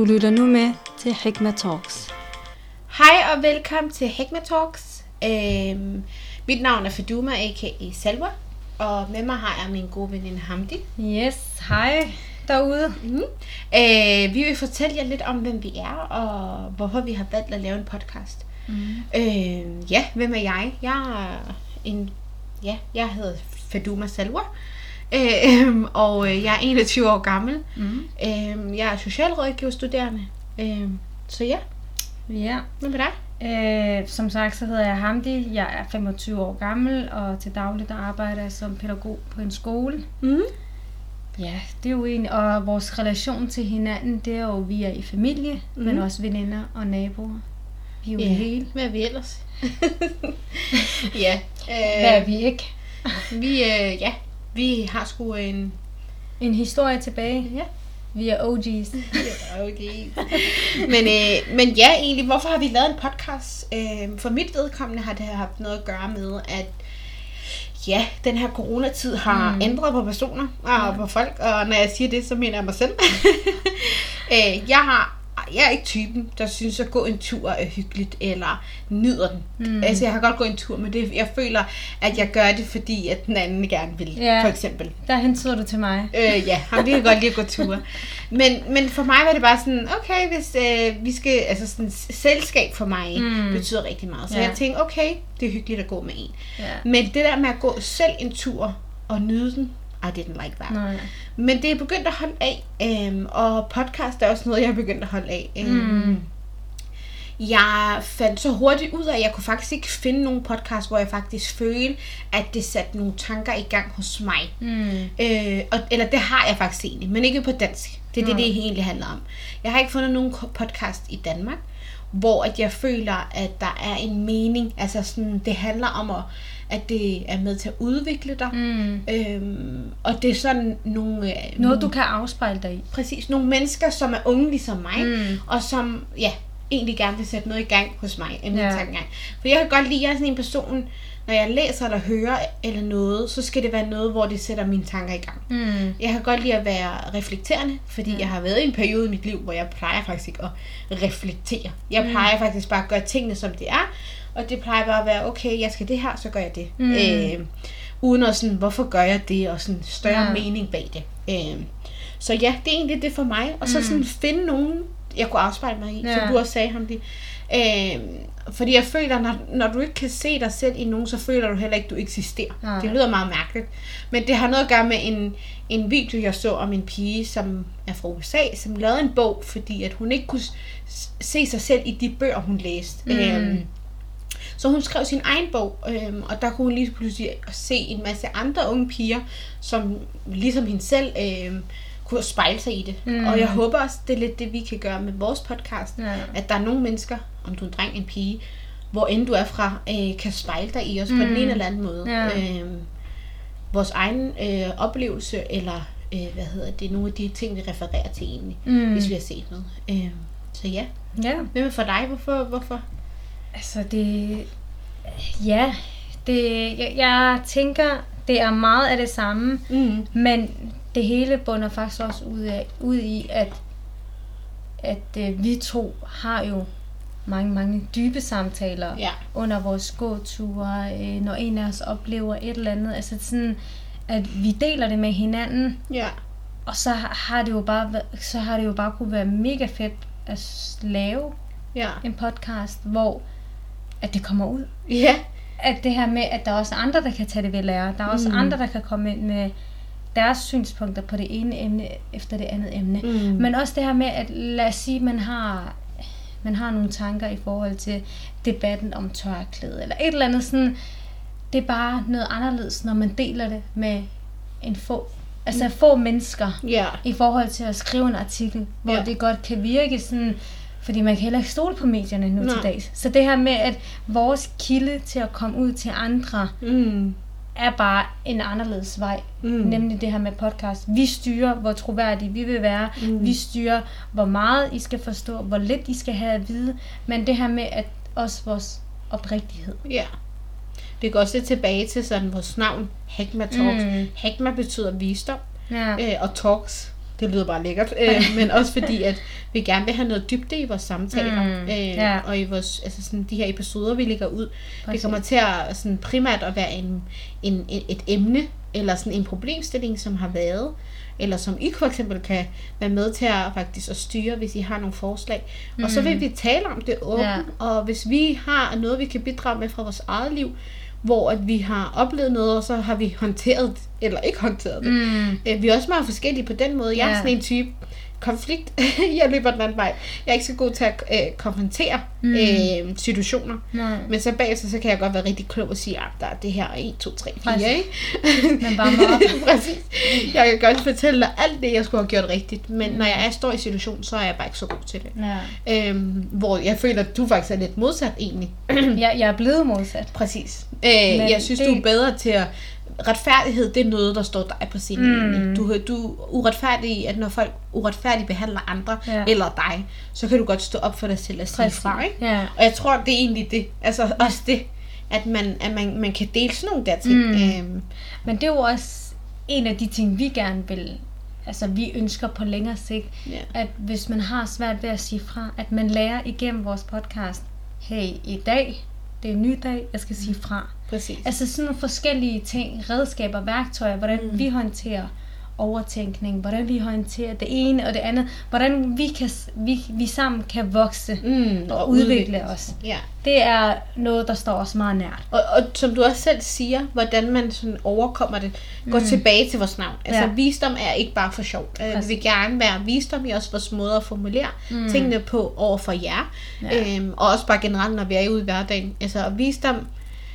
Du lytter nu med til Hikma Talks. Hej og velkommen til Hikma Talks. Øhm, mit navn er Faduma, a.k.a. Salwa. Og med mig har jeg min gode veninde Hamdi. Yes, hej derude. Mm. Øh, vi vil fortælle jer lidt om, hvem vi er, og hvorfor vi har valgt at lave en podcast. Mm. Øh, ja, hvem er jeg? Jeg er en, ja, jeg hedder Faduma Salwa. Øh, og øh, jeg er 21 år gammel. Mm. Øh, jeg er socialrådgiverstuderende. Øh, så ja, Ja, hvem er dig? øh, som sagt så hedder jeg Hamdi. Jeg er 25 år gammel, og til daglig der arbejder jeg som pædagog på en skole. Mm. Ja, det er jo egentlig, og vores relation til hinanden, det er jo, vi er i familie, mm. men også veninder og naboer. Vi er jo Ja, hele. hvad er vi ellers? ja, øh, Hvad er vi ikke? vi, øh, ja, vi har sgu en... En historie tilbage. Ja, Vi er OG's. okay. men, øh, men ja, egentlig, hvorfor har vi lavet en podcast? Øh, for mit vedkommende har det haft noget at gøre med, at ja, den her coronatid har Mm. ændret på personer og på folk, og når jeg siger det, så mener jeg mig selv. øh, jeg har jeg er ikke typen, der synes at gå en tur er hyggeligt, eller nyder den. Mm. Altså, jeg har godt gå en tur, men det, jeg føler, at jeg gør det, fordi at den anden gerne vil, Ja. for eksempel. Der hentyder du til mig. Øh, ja, ham vi kan godt lide at gå ture. Men, men for mig var det bare sådan, okay, hvis øh, vi skal, altså sådan, selskab for mig mm. betyder rigtig meget. Så Ja. jeg tænkte, okay, det er hyggeligt at gå med en. Ja. Men det der med at gå selv en tur og nyde den, I didn't like that. Nej. Men det er begyndt at holde af, øhm, og podcast er også noget, jeg er begyndt at holde af. Øhm, Mm. Jeg fandt så hurtigt ud af, at jeg kunne faktisk ikke finde nogen podcast, hvor jeg faktisk følte, at det satte nogle tanker i gang hos mig. Mm. Øh, og, eller det har jeg faktisk egentlig, men ikke på dansk. Det er det, Nej. det egentlig handler om. Jeg har ikke fundet nogen podcast i Danmark, hvor at jeg føler, at der er en mening. Altså sådan, det handler om, at, at det er med til at udvikle dig. Mm. Øhm, og det er sådan nogle... Øh, Noget, nogle, du kan afspejle dig i. Præcis, nogle mennesker, som er unge ligesom mig, Mm. og som, ja, egentlig gerne vil sætte noget i gang hos mig, en Ja. ja. tankegang. For jeg kan godt lide, at jeg er sådan en person, når jeg læser eller hører eller noget, så skal det være noget, hvor det sætter mine tanker i gang. Mm. Jeg kan godt lide at være reflekterende, fordi jeg har været i en periode i mit liv, hvor jeg plejer faktisk ikke at reflektere. Jeg Mm. plejer faktisk bare at gøre tingene, som det er, og det plejer bare at være, okay, jeg skal det her, så gør jeg det. Mm. Øh, uden at sådan, hvorfor gør jeg det, og sådan større Ja. mening bag det. Øh, så ja, det er egentlig det for mig. Og så Mm. sådan finde nogen, jeg kunne afspejle mig i, Ja. som du også sagde ham det. Øh, fordi jeg føler, når, når du ikke kan se dig selv i nogen, så føler du heller ikke, at du eksisterer. Nej. Det lyder meget mærkeligt. Men det har noget at gøre med en, en video, jeg så om en pige, som er fra USA, som lavede en bog, fordi at hun ikke kunne se sig selv i de bøger, hun læste. Mm. Øhm, så hun skrev sin egen bog, øhm, og der kunne hun lige pludselig se en masse andre unge piger, som ligesom hende selv øhm, kunne spejle sig i det. Mm. Og jeg håber også, det er lidt det, vi kan gøre med vores podcast, Ja. at der er nogle mennesker, om du er en dreng, en pige, hvor end du er fra, øh, kan spejle dig i os mm. på den Mm. ene eller anden måde. Ja. Øhm, vores egen øh, oplevelse, eller øh, hvad hedder det, nogle af de ting, vi refererer til egentlig, Mm. hvis vi har set noget. Øhm, så ja, Ja, hvem er for dig? Hvorfor? hvorfor? altså det... Ja, det, jeg, jeg tænker, det er meget af det samme, Mm. men det hele bunder faktisk også ud, af, ud i, at, at øh, vi to har jo mange, mange dybe samtaler Ja. under vores gåture, øh, når en af os oplever et eller andet. Altså sådan, at vi deler det med hinanden, Ja. og så har det jo bare, så har det jo bare kunne være mega fedt at lave Ja. en podcast, hvor at det kommer ud. Ja. At det her med, at der er også andre, der kan tage det ved lære. Der er også Mm. andre, der kan komme ind med deres synspunkter på det ene emne efter det andet emne. Mm. Men også det her med, at lad os sige, man har, man har nogle tanker i forhold til debatten om tørklæde, eller et eller andet sådan. Det er bare noget anderledes, når man deler det med en få, altså få mennesker Ja. i forhold til at skrive en artikel, hvor Ja. det godt kan virke sådan, fordi man kan heller ikke stole på medierne nu Nej. til dags. Så det her med, at vores kilde til at komme ud til andre, Mm. Er bare en anderledes vej. Mm. Nemlig det her med podcast. Vi styrer, hvor troværdige vi vil være. Mm. Vi styrer, hvor meget I skal forstå, hvor lidt I skal have at vide. Men det her med, at også vores oprigtighed. Ja. Vi går også lidt tilbage til sådan vores navn, Hekma Talks. Mm. Hekma betyder visdom, Ja. øh, og talks, Det lyder bare lækkert. Øh, men også fordi, at vi gerne vil have noget dybde i vores samtaler. Mm, øh, ja. Og i vores, altså sådan, de her episoder, vi lægger ud. Det Præcis. kommer til at sådan, primært at være en, en, et, et emne, eller sådan en problemstilling, som har været, eller som I for eksempel kan være med til at faktisk at styre, hvis I har nogle forslag. Mm. Og så vil vi tale om det åbent, Ja. og hvis vi har noget, vi kan bidrage med fra vores eget liv, hvor at vi har oplevet noget, og så har vi håndteret eller ikke håndteret det. Mm. Øh, Vi er også meget forskellige på den måde. Jeg er Ja. sådan en type konflikt. jeg løber den anden vej. Jeg er ikke så god til at øh, konfrontere mm. øh, situationer. Nej. Men så bagefter, så kan jeg godt være rigtig klog og sige, at der er det her 1, 2, 3, 4, Præcis. ikke? Men op. Præcis. Jeg kan godt fortælle dig alt det, jeg skulle have gjort rigtigt. Men når jeg er, står i situationen, så er jeg bare ikke så god til det. Ja. Øhm, hvor jeg føler, at du faktisk er lidt modsat egentlig. Jeg, jeg er blevet modsat. Præcis. Øh, jeg synes, det- du er bedre til at... Retfærdighed, det er noget, der står dig på scenen. Mm. Du, du er uretfærdig at når folk uretfærdigt behandler andre, Ja. ja. eller dig, så kan du godt stå op for dig selv og sige fra, ikke? Ja. Og jeg tror, det er egentlig det. Altså også det, at man, at man, man kan dele sådan nogle der ting. Mm. Øhm, Men det er jo også en af de ting, vi gerne vil, altså vi ønsker på længere sigt, ja. at hvis man har svært ved at sige fra, at man lærer igennem vores podcast, hey, i dag, det er en ny dag, jeg skal sige fra. Præcis. Altså sådan nogle forskellige ting, redskaber, værktøjer, hvordan mm. vi håndterer overtænkning, hvordan vi håndterer det ene og det andet, hvordan vi, kan, vi, vi sammen kan vokse Mm, og udvikle os. Ja. Det er noget, der står os meget nært. Og, og som du også selv siger, hvordan man sådan overkommer det, går mm. tilbage til vores navn. Altså Ja. visdom er ikke bare for sjov. Øh, Vi Præcis. vil gerne være visdom i også vores måde at formulere mm. tingene på over for jer. Ja. Øhm, og også bare generelt, når vi er ude i hverdagen. Altså visdom,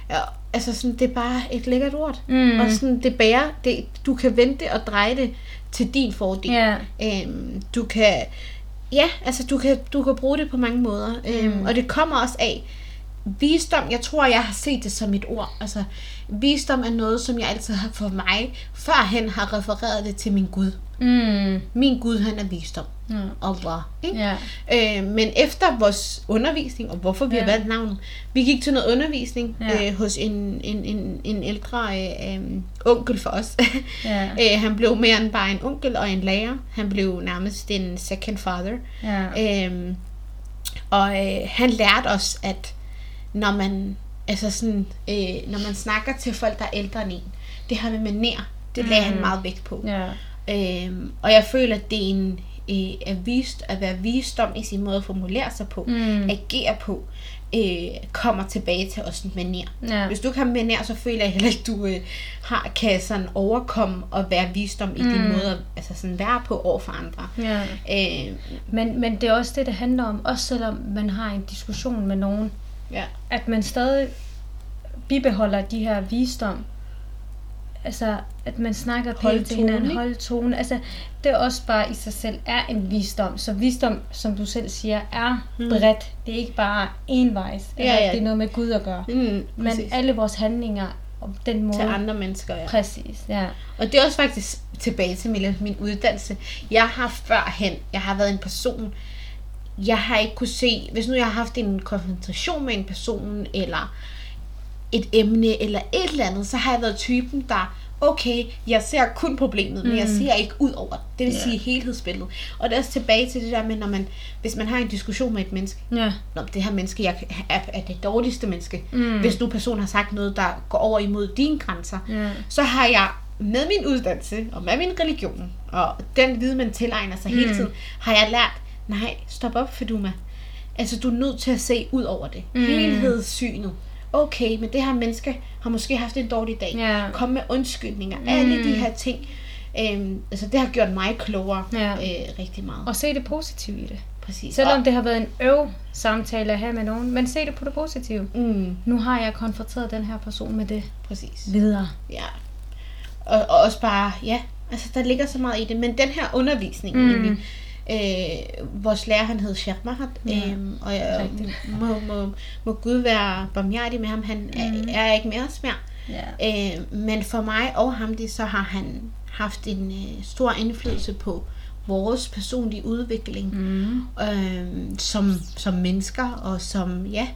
ja, altså sådan, det er bare et lækkert ord. Mm. Og sådan, det bærer, det, du kan vente og dreje det til din fordel. Ja. Øhm, du kan, ja, altså du kan, du kan bruge det på mange måder. Mm. Øhm, og det kommer også af visdom. Jeg tror, jeg har set det som et ord. Altså, visdom er noget, som jeg altid har for mig, førhen har refereret det til min Gud. Mm. Min Gud, han er visdom. Ja. Allah. Ikke? Ja. Øh, men efter vores undervisning, og hvorfor vi. Ja. har valgt navnet, vi gik til noget undervisning ja. øh, hos en, en, en, en ældre øh, øh, onkel for os. Ja. øh, han blev mere end bare en onkel og en lærer. Han blev nærmest en second father. Ja. Øhm, og øh, han lærte os, at når man, altså sådan, øh, når man snakker til folk, der er ældre end en, det her med maner, det lagde Mm. han meget vægt på. Ja. Øhm, og jeg føler, at det er en øh, er vist, at være visdom i sin måde at formulere sig på, Mm. agere på, øh, kommer tilbage til os maner. Ja. Hvis du har maner, så føler jeg heller ikke, at du øh, har, kan sådan overkomme og være visdom i mm. din måde at altså sådan være på over for andre. Ja. Øh, Men, men det er også det, det handler om. Også selvom man har en diskussion med nogen. ja. At man stadig bibeholder de her visdom. Altså, at man snakker pænt til hinanden. Hold tone. Altså, det er også bare i sig selv er en visdom. Så visdom, som du selv siger, er Mm. bredt. Det er ikke bare envejs. Ja, Altså, ja. Det er noget med Gud at gøre. Mm, Men alle vores handlinger og den måde... til andre mennesker, ja. Præcis, ja. Og det er også faktisk tilbage til min, min uddannelse. Jeg har førhen, jeg har været en person, jeg har ikke kunne se, hvis nu jeg har haft en konfrontation med en person, eller et emne, eller et eller andet, så har jeg været typen, der, okay, jeg ser kun problemet, men jeg ser ikke ud over det. Det vil Ja. sige helhedsbilledet. Og det er også tilbage til det der med, når man, hvis man har en diskussion med et menneske, Ja. Nå, det her menneske jeg, er, er det dårligste menneske. Mm. Hvis nu personen har sagt noget, der går over imod dine grænser, Ja. så har jeg med min uddannelse og med min religion, og den viden, man tilegner sig mm. hele tiden, har jeg lært, nej, stop op, Feduma. Altså, du er nødt til at se ud over det. Mm. Mm. Helhedssynet. Okay, men det her menneske har måske haft en dårlig dag. Ja. Kom med undskyldninger. Mm. Alle de her ting. Øhm, altså, det har gjort mig klogere Ja. øh, rigtig meget. Og se det positive i det. Præcis. Selvom Og- det har været en øv samtale at have med nogen, men se det på det positive. Mm, Nu har jeg konfronteret den her person med det præcis. videre. Ja. Og, og også bare, ja, altså der ligger så meget i det. Men den her undervisning, Mm. mm. egentlig, øh, vores lærer, han hed Sheikh Mahat, Ja, øhm, og jeg, må, må, må Gud være barmhjertig med ham, han Mm. er, er ikke med os mere. Ja. Øh, men for mig og ham, det, så har han haft en øh, stor indflydelse på vores personlige udvikling Mm. øh, som, som mennesker og som, ja,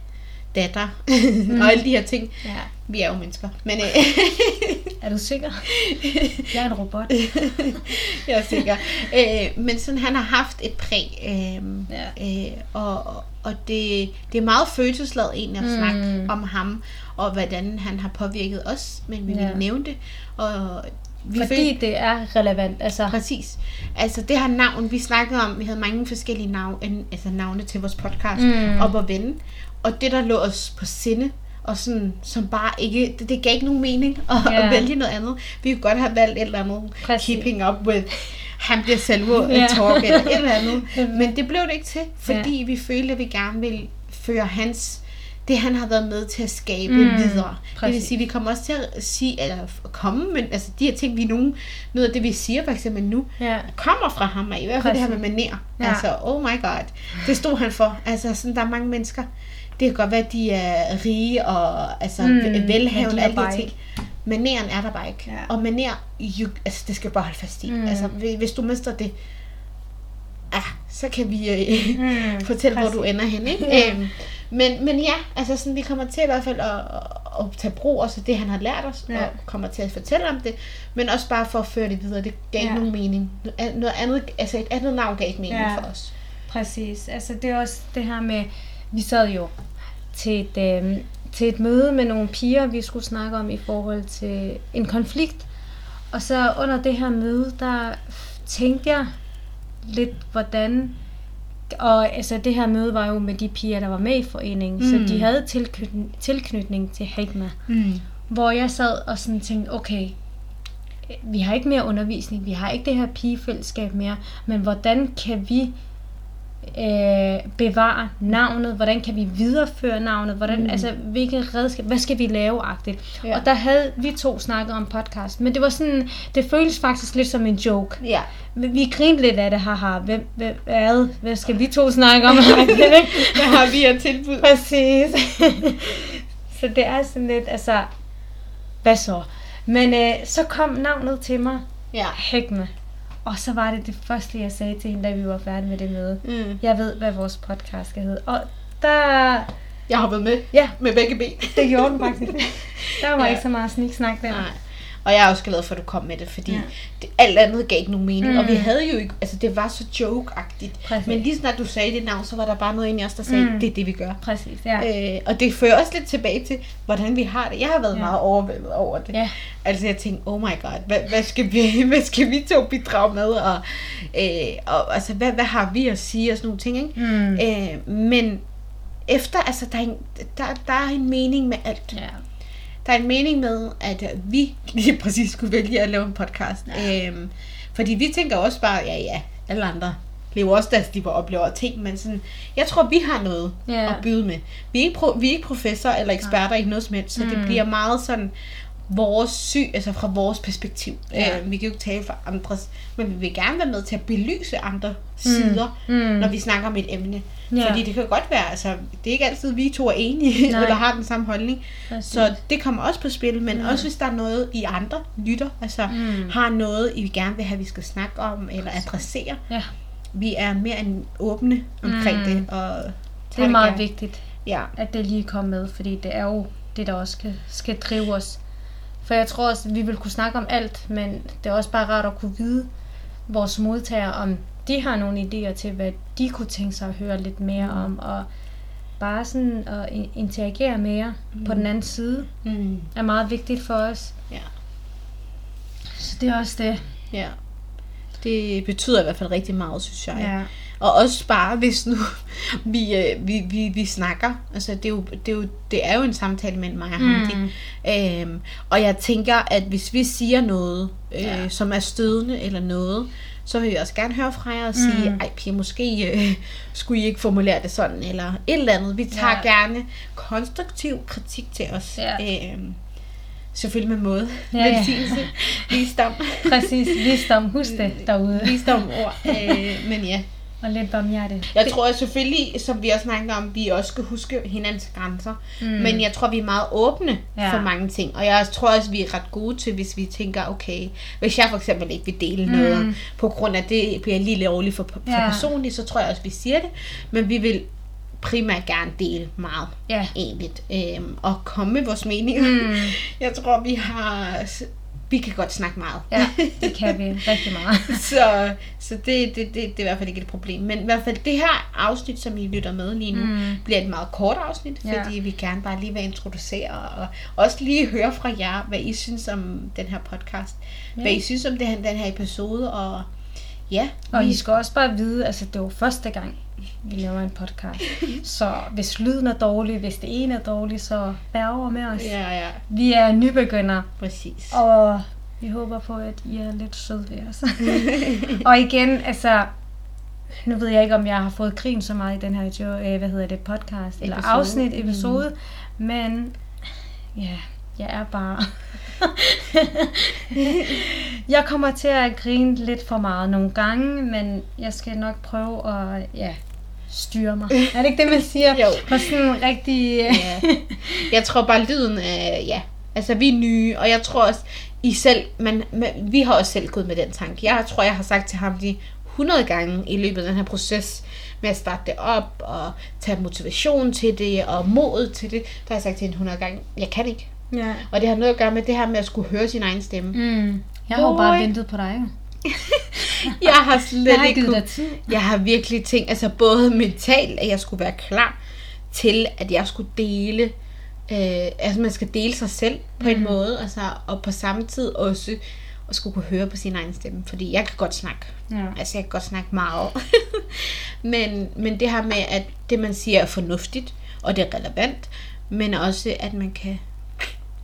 datter og alle de her ting. Ja. Vi er jo mennesker. Men, øh, Er du sikker? Jeg er en robot. jeg er sikker. Øh, men sådan, han har haft et præg. Øh, Ja. øh, og og det, det er meget følelsesladet egentlig at Mm. snakke om ham, og hvordan han har påvirket os, men vi Ja. vil nævne det. Og vi Fordi det er relevant. Altså, Præcis. Altså det her navn, vi snakkede om, vi havde mange forskellige navne, altså navne til vores podcast, Mm. mm. op og vende. Og det, der lå os på sinde, og sådan, som bare ikke, det, det gav ikke nogen mening at, yeah. at vælge noget andet. Vi kunne godt have valgt et eller andet, Præcis. keeping up with, han bliver selvmord yeah. talk, eller et eller andet. Men det blev det ikke til, fordi Ja. vi følte, at vi gerne ville føre hans, det han har været med til at skabe Mm. videre. Det vil Præcis. sige, vi kommer også til at sige, eller komme, men altså de her ting, vi nogen, noget af det, vi siger for eksempel nu, ja. kommer fra ham af, i hvert fald det her med maner. Ja. Altså, oh my god. Det stod han for. Altså, sådan, der er mange mennesker. Det kan godt være, at de er rige og altså, Mm, velhavende, alle de her ting. Maneren er der bare ikke. Ja. Og maner, you, altså, det skal bare holde fast i. Mm. Altså, hvis du mister det, ah, så kan vi øh, Mm, fortælle, hvor præcis. du ender hen. Ikke? Ja. Øhm, men, men ja, altså sådan, vi kommer til i hvert fald at, at, tage brug af det, han har lært os, Ja. og kommer til at fortælle om det, men også bare for at føre det videre. Det gav Ja. nogen mening. Noget andet, altså et andet navn gav ikke mening Ja. for os. Præcis. Altså det er også det her med, vi sad jo til et, øh, til et møde med nogle piger, vi skulle snakke om i forhold til en konflikt. Og så under det her møde, der tænkte jeg lidt, hvordan... Og altså, det her møde var jo med de piger, der var med i foreningen, mm. Mm. så de havde tilknytning, tilknytning til Hikma. Mm. Hvor jeg sad og sådan tænkte, okay, vi har ikke mere undervisning, vi har ikke det her pigefællesskab mere, men hvordan kan vi øh, bevare navnet, hvordan kan vi videreføre navnet, hvordan, mm. altså hvilke redskab, hvad skal vi lave agtigt. Ja. Og der havde vi to snakket om podcast, men det var sådan, det føles faktisk lidt som en joke. Ja. Vi, vi grinede lidt af det, haha, hvem, hvem, hvad, hvad skal vi to snakke om? Hvad har vi at tilbud? Præcis. så det er sådan lidt, altså, hvad så? Men øh, så kom navnet til mig, Ja. Hekme. Og så var det det første, jeg sagde til hende, da vi var færdige med det møde. Mm. Jeg ved, hvad vores podcast skal hedde. Og der, Jeg har været med ja, med begge ben. det gjorde den faktisk. Der var Ja. ikke så meget sniksnak der. Nej. Og jeg er også glad for, at du kom med det, fordi Ja. det, alt andet gav ikke nogen mening. Mm. Og vi Mm. havde jo ikke, altså det var så joke-agtigt. Præcis. Men lige snart du sagde det navn, så var der bare noget inde i os, der sagde, Mm. det er det, vi gør. Præcis, ja. Øh, og det fører også lidt tilbage til, hvordan vi har det. Jeg har været ja. meget overvældet over det. Ja, Altså jeg tænkte, oh my god, hvad, hvad, skal, vi, hvad skal vi to bidrage med? Og, øh, og altså, hvad, hvad har vi at sige og sådan nogle ting, ikke? mm. Øh, men efter, altså der er, en, der, der er en mening med alt. ja. Der er en mening med, at vi lige præcis skulle vælge at lave en podcast. Ja. Ja. Øhm, fordi vi tænker også bare, ja ja, alle andre lever også deres liv og oplever ting, men sådan, jeg tror, vi har noget Ja. at byde med. Vi er ikke, pro, vi er ikke professor eller eksperter i noget som helst, så. Mm. det bliver meget sådan vores syg, altså fra vores perspektiv. Ja. Øh, vi kan jo ikke tale for andres, men vi vil gerne være med til at belyse andre sider, Mm. når vi snakker om et emne. Ja. Fordi det kan godt være, altså, det er ikke altid, vi to er enige, Nej. eller har den samme holdning. Præcis. Så det kommer også på spil, men Mm. mm. også hvis der er noget, I andre lytter, altså Mm. mm. har noget, I gerne vil have, vi skal snakke om, eller adressere. Ja. Vi er mere end åbne omkring Mm. mm. det. Og Det er meget vigtigt. Ja. at det lige kom med, fordi det er jo det, der også skal, skal drive os. For jeg tror også, at vi vil kunne snakke om alt, men det er også bare rart at kunne vide vores modtagere, om de har nogle idéer til, hvad de kunne tænke sig at høre lidt mere Mm. om, og bare sådan at in- interagere mere mm. på den anden side, Mm. er meget vigtigt for os. Ja. Så det er også det. ja. Det betyder i hvert fald rigtig meget, synes jeg. Ja. Og også bare, hvis nu vi, øh, vi, vi, vi snakker. Altså, det er, jo, det, er jo, det er jo en samtale mellem mig og Hamdi. Mm. Øhm, og jeg tænker, at hvis vi siger noget, øh, Ja. som er stødende eller noget, så vil vi også gerne høre fra jer og sige, Mm. ej piger, måske øh, skulle I ikke formulere det sådan, eller et eller andet. Vi tager Ja. gerne konstruktiv kritik til os. Ja. Øhm, selvfølgelig med måde. Ja, Ja, ja. Velsignelse. Visdom. Præcis, visdom, husk det derude. Visdom ord. Øh, men ja. Og lidt barmhjerte. Jeg tror at selvfølgelig, som vi også snakker om, vi også skal huske hinandens grænser. Mm. Men jeg tror, vi er meget åbne Ja. for mange ting. Og jeg tror også, vi er ret gode til, hvis vi tænker, okay, hvis jeg for eksempel ikke vil dele Mm. noget, på grund af det bliver lige lovligt for, for Ja. personligt, så tror jeg også, vi siger det. Men vi vil primært gerne dele meget Ja. egentligt. Øhm, og komme med vores meninger. Mm. Jeg tror, vi har... vi kan godt snakke meget. Ja, det kan vi rigtig meget. så så det, det, det, det er i hvert fald ikke et problem. Men i hvert fald det her afsnit, som I lytter med lige nu, mm. bliver et meget kort afsnit, Ja. fordi vi gerne bare lige vil introducere og også lige høre fra jer, hvad I synes om den her podcast. Ja. Hvad I synes om det her, den her episode, og ja, Og vi- I skal også bare vide, altså det jo første gang, vi laver en podcast. Så hvis lyden er dårlig, hvis det ene er dårligt, så bær over med os. Ja, ja, Vi er nybegyndere, præcis. og vi håber på, at I er lidt søde ved os. og igen, altså, nu ved jeg ikke, om jeg har fået grin så meget i den her jo, øh, hvad hedder det, podcast, eller Episode. afsnit, episode, men ja, jeg er bare... jeg kommer til at grine lidt for meget nogle gange, men jeg skal nok prøve at ja, styre mig. Er det ikke det, man siger? Jo. På sådan en rigtig... Ja. Jeg tror bare, lyden er, ja, altså vi er nye, og jeg tror også, I selv, man, man, vi har også selv gået med den tanke. Jeg tror, jeg har sagt til ham de 100 gange i løbet af den her proces med at starte det op, og tage motivation til det, og mod til det. Der har jeg sagt til hende 100 gange, jeg kan ikke. Ja. Og det har noget at gøre med det her med at skulle høre sin egen stemme. Mm. Jeg har jo bare ventet på dig. Jeg har slet Jeg har ikke kunne- tid. Jeg har virkelig tænkt, altså både mentalt, at jeg skulle være klar til, at jeg skulle dele, øh, altså man skal dele sig selv på en måde, altså, og på samme tid også at skulle kunne høre på sin egen stemme, fordi jeg kan godt snakke. Ja. Altså jeg kan godt snakke meget. men, men det her med, at det man siger er fornuftigt, og det er relevant, men også, at man kan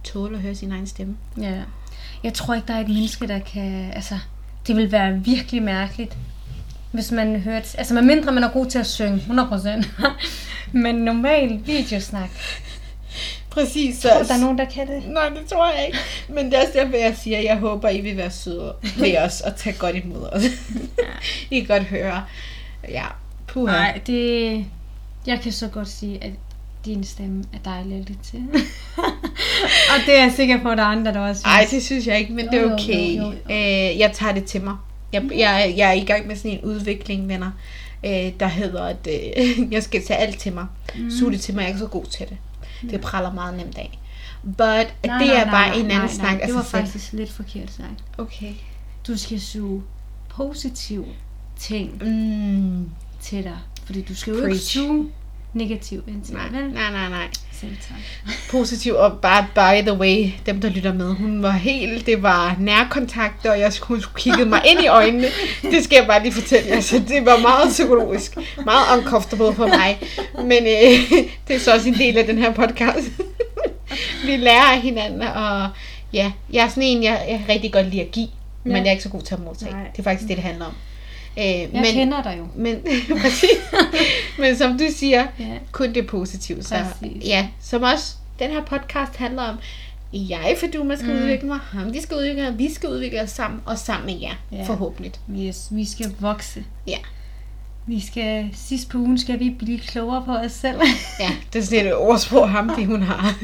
tåle at høre sin egen stemme. Ja. Jeg tror ikke, der er et menneske, der kan... Altså, det vil være virkelig mærkeligt, hvis man hørte... Altså, medmindre man er god til at synge, 100%. Men normal videosnak. Præcis. Så, Tror der er nogen, der kan det? Nej, det tror jeg ikke. Men det er også derfor, jeg siger, at jeg håber, I vil være søde ved os og tage godt imod os. I kan godt høre. Ja, puha. Nej, det... Jeg kan så godt sige, at din stemme er dejlig at lytte til. Og det er jeg sikker på, at der er andre, der også synes. Ej, det synes jeg ikke, men det Jo, er jo, okay. jo, jo, jo. Øh, jeg tager det til mig. Jeg, jeg, jeg er i gang med sådan en udvikling, venner, øh, der hedder, at øh, jeg skal tage alt til mig. Mm. Suge det til mig, jeg er ikke så god til det. Det praller meget nemt af. But Nej, det nej, er nej, bare nej, en anden nej, snak nej. Det var selv. faktisk lidt forkert sagt. Okay. Du skal suge positive ting Mm, til dig. Fordi du skal jo ikke suge negativ ind til nej, vel? nej, nej, nej. Selv tak. positiv, og bare by the way, dem der lytter med, hun var helt, det var nærkontakt, og jeg skulle, hun skulle kigge mig ind i øjnene. Det skal jeg bare lige fortælle jer, så det var meget psykologisk, meget uncomfortable for mig. Men øh, det er så også en del af den her podcast. Vi lærer af hinanden, og ja, jeg er sådan en, jeg, jeg rigtig godt lide at give, men Ja. jeg er ikke så god til at modtage. Nej. Det er faktisk det, det handler om. Øh, Jeg men, kender dig jo. men, men som du siger, Ja. kun det positive. Så, Præcis. ja, som også den her podcast handler om, jeg for du man skal mm. udvikle mig, ham de skal udvikle mig, vi skal udvikle os sammen, og sammen med jer, Ja. forhåbentlig. Yes, vi skal vokse. Ja. Vi skal, sidst på ugen skal vi blive klogere på os selv. Ja, det er sådan et ordsprog, ham det hun har.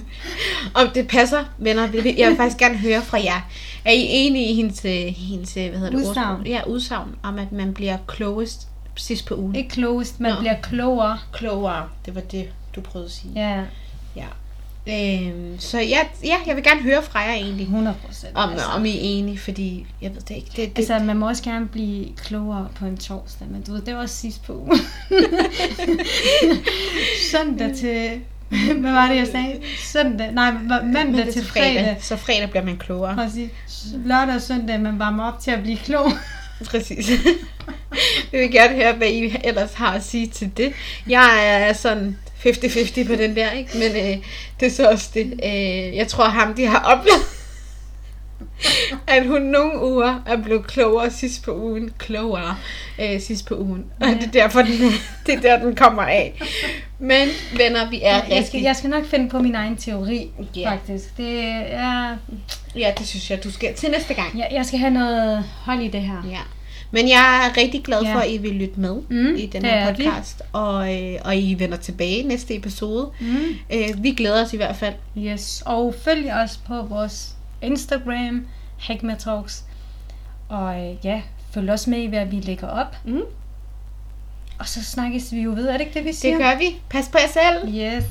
Om det passer, venner, vil- jeg vil faktisk gerne høre fra jer. Er I enige i hendes, øh, hendes øh, hvad hedder det, Udsagn. ordsprog? Ja, udsagn om, at man bliver klogest sidst på ugen. ikke klogest, man Nå. bliver klogere. Klogere, det var det, du prøvede at sige. Ja, Ja. Øhm, så ja, ja, jeg vil gerne høre fra jer egentlig. 100 procent. Om, altså. om I er enige, fordi jeg ved det ikke. Det, det, Altså, man må også gerne blive klogere på en torsdag, men du ved, det var også sidst på ugen. Søndag til... Hvad var det, jeg sagde? Søndag, nej, ma- mandag til fredag. Så fredag bliver man klogere. Præcis. Lørdag og søndag, man varmer op til at blive klog. Præcis. jeg vil gerne høre, hvad I ellers har at sige til det. Jeg er sådan 50-50 på den der, ikke? Men øh, det er så også det. Øh, jeg tror, ham de har oplevet, at hun nogle uger er blevet klogere sidst på ugen. Klogere øh, sidst på ugen. Og Ja. det er derfor, den, det er der, den kommer af. Men venner, vi er Jeg skal, jeg skal nok finde på min egen teori, Ja. faktisk. Det er, Ja, det synes jeg, du skal til næste gang. jeg, jeg skal have noget hold i det her. Ja. Men jeg er rigtig glad Ja. for, at I vil lytte med Mm, i den her er podcast. Og, øh, og I vender tilbage i næste episode. Mm. Øh, vi glæder os i hvert fald. Yes, og følg os på vores Instagram, Hagma Talks. Og øh, ja, følg også med i, hvad vi lægger op. Mm. Og så snakkes vi jo ved, er det ikke det, vi siger? Det gør vi. Pas på jer selv. Yes.